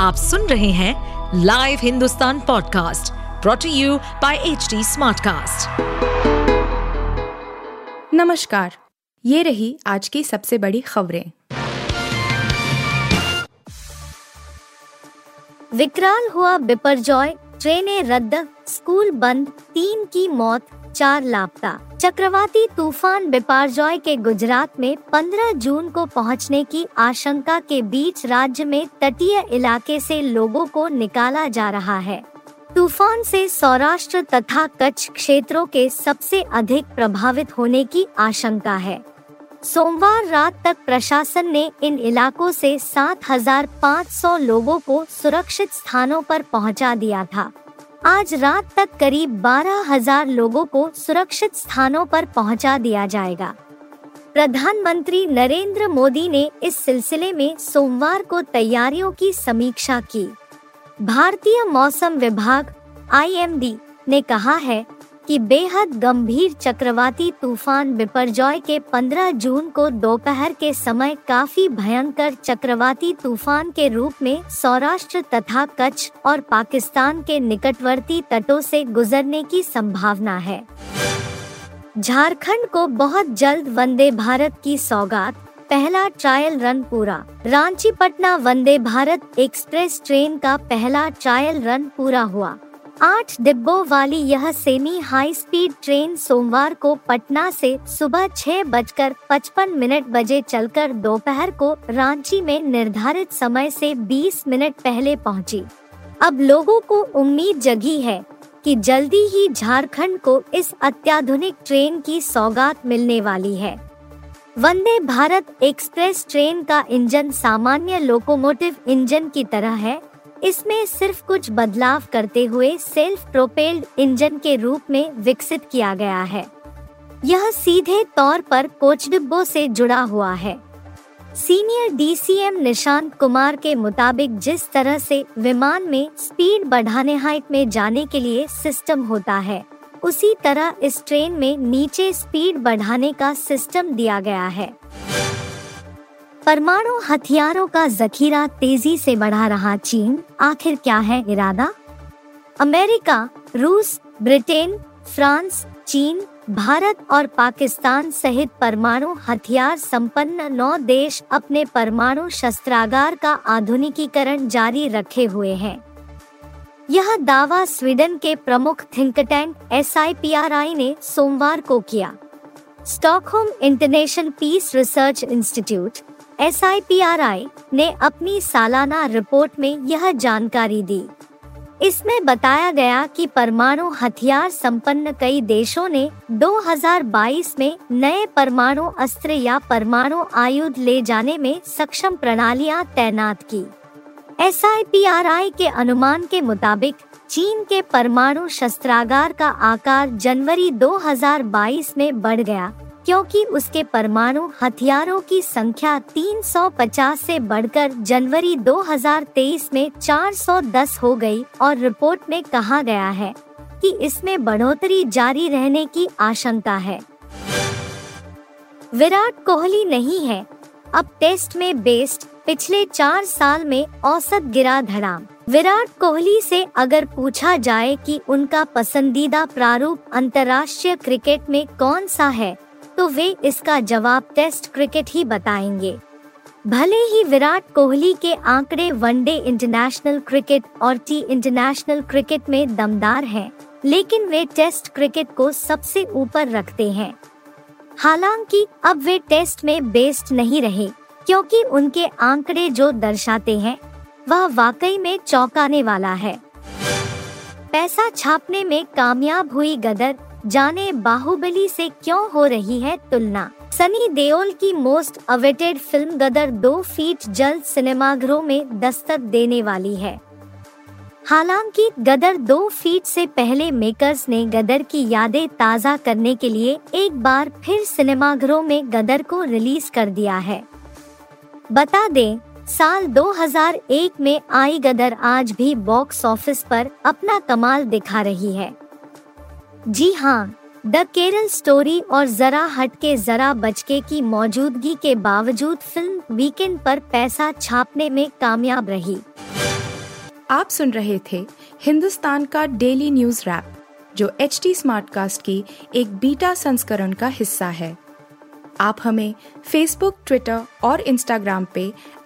आप सुन रहे हैं live Hindustan podcast brought to you by H Smartcast. नमस्कार ये रही आज की सबसे बड़ी खबरें विकराल हुआ बिपरजॉय ट्रेनें रद्द स्कूल बंद तीन की मौत चार लापता। चक्रवाती तूफ़ान बिपारजॉय के गुजरात में 15 जून को पहुँचने की आशंका के बीच राज्य में तटीय इलाके से लोगों को निकाला जा रहा है। तूफ़ान से सौराष्ट्र तथा कच्छ क्षेत्रों के सबसे अधिक प्रभावित होने की आशंका है। सोमवार रात तक प्रशासन ने इन इलाकों से 7,500 लोगों को सुरक्षित स्थानों पर पहुँचा दिया था। आज रात तक करीब बारह हज़ार लोगों को सुरक्षित स्थानों पर पहुँचा दिया जाएगा। प्रधानमंत्री नरेंद्र मोदी ने इस सिलसिले में सोमवार को तैयारियों की समीक्षा की। भारतीय मौसम विभाग, आईएमडी, ने कहा है कि बेहद गंभीर चक्रवाती तूफ़ान बिपरजॉय के 15 जून को दोपहर के समय काफ़ी भयंकर चक्रवाती तूफ़ान के रूप में सौराष्ट्र तथा कच्छ और पाकिस्तान के निकटवर्ती तटों से गुजरने की संभावना है। झारखंड को बहुत जल्द वंदे भारत की सौगात, पहला ट्रायल रन पूरा। रांची पटना वंदे भारत एक्सप्रेस ट्रेन का पहला ट्रायल रन पूरा हुआ। आठ डिब्बों वाली यह सेमी हाई स्पीड ट्रेन सोमवार को पटना से सुबह छह बजकर पचपन मिनट बजे चलकर दोपहर को रांची में निर्धारित समय से 20 मिनट पहले पहुँची। अब लोगों को उम्मीद जगी है कि जल्दी ही झारखंड को इस अत्याधुनिक ट्रेन की सौगात मिलने वाली है वंदे भारत एक्सप्रेस ट्रेन का इंजन सामान्य लोकोमोटिव इंजन की तरह है इसमें सिर्फ़ कुछ बदलाव करते हुए सेल्फ प्रोपेल्ड इंजन के रूप में विकसित किया गया है। यह सीधे तौर पर कोच डिब्बो से जुड़ा हुआ है। सीनियर डीसीएम निशांत कुमार के मुताबिक जिस तरह से विमान में स्पीड बढ़ाने हाइट में जाने के लिए सिस्टम होता है, उसी तरह इस ट्रेन में नीचे स्पीड बढ़ाने का सिस्टम दिया गया है। परमाणु हथियारों का जखीरा तेज़ी से बढ़ा रहा चीन। आखिर क्या है इरादा? अमेरिका, रूस, ब्रिटेन, फ्रांस, चीन, भारत और पाकिस्तान सहित परमाणु हथियार संपन्न नौ देश अपने परमाणु शस्त्रागार का आधुनिकीकरण जारी रखे हुए हैं। यह दावा स्वीडन के प्रमुख थिंक टैंक एस ने सोमवार को किया। Stockholm international peace research institute S ने अपनी सालाना रिपोर्ट में यह जानकारी दी। इसमें बताया गया कि परमाणु हथियार संपन्न कई देशों ने 2022 में नए परमाणु अस्त्र या परमाणु आयुध ले जाने में सक्षम प्रणालियाँ तैनात की। एस के अनुमान के मुताबिक, चीन के परमाणु शस्त्रागार का आकार जनवरी 2022 में बढ़ गया। क्योंकि उसके परमाणु हथियारों की संख्या 350 से बढ़कर जनवरी 2023 में 410 हो गई और रिपोर्ट में कहा गया है कि इसमें बढ़ोतरी जारी रहने की आशंका है। विराट कोहली नहीं है। अब टेस्ट में बेस्ट, पिछले चार साल में औसत गिरा धड़ाम। विराट कोहली से अगर पूछा जाए कि उनका पसंदीदा प्रारूप अंतर्राष्ट्रीय क्रिकेट में कौन सा है तो वे इसका जवाब टेस्ट क्रिकेट ही बताएँगे। भले ही विराट कोहली के आंकड़े वनडे इंटरनेशनल क्रिकेट और टी इंटरनेशनल क्रिकेट में दमदार हैं, लेकिन वे टेस्ट क्रिकेट को सबसे ऊपर रखते हैं। हालाँकि अब वे टेस्ट में बेस्ट नहीं रहे क्योंकि उनके आंकड़े जो दर्शाते हैं वह वाकई में चौंकाने वाला है। पैसा छापने में कामयाब हुई गदर जाने बाहुबली से क्यों हो रही है तुलना? सनी देओल की मोस्ट अवेटेड फ़िल्म गदर दो फीट जल्द सिनेमाघरों में दस्तक देने वाली है। हालाँकि गदर दो फीट से पहले मेकर्स ने गदर की यादें ताज़ा करने के लिए एक बार फिर सिनेमाघरों में गदर को रिलीज़ कर दिया है। बता दें, साल 2001 में आई गदर आज भी बॉक्स ऑफ़िस पर अपना कमाल दिखा रही है। जी हाँ द केरल स्टोरी और जरा हटके जरा बचके की मौजूदगी के बावजूद फ़िल्म वीकेंड पर पैसा छापने में कामयाब रही। आप सुन रहे थे हिंदुस्तान का डेली न्यूज़ रैप, जो एच टी स्मार्टकास्ट की एक बीटा संस्करण का हिस्सा है। आप हमें फेसबुक ट्विटर और इंस्टाग्राम पे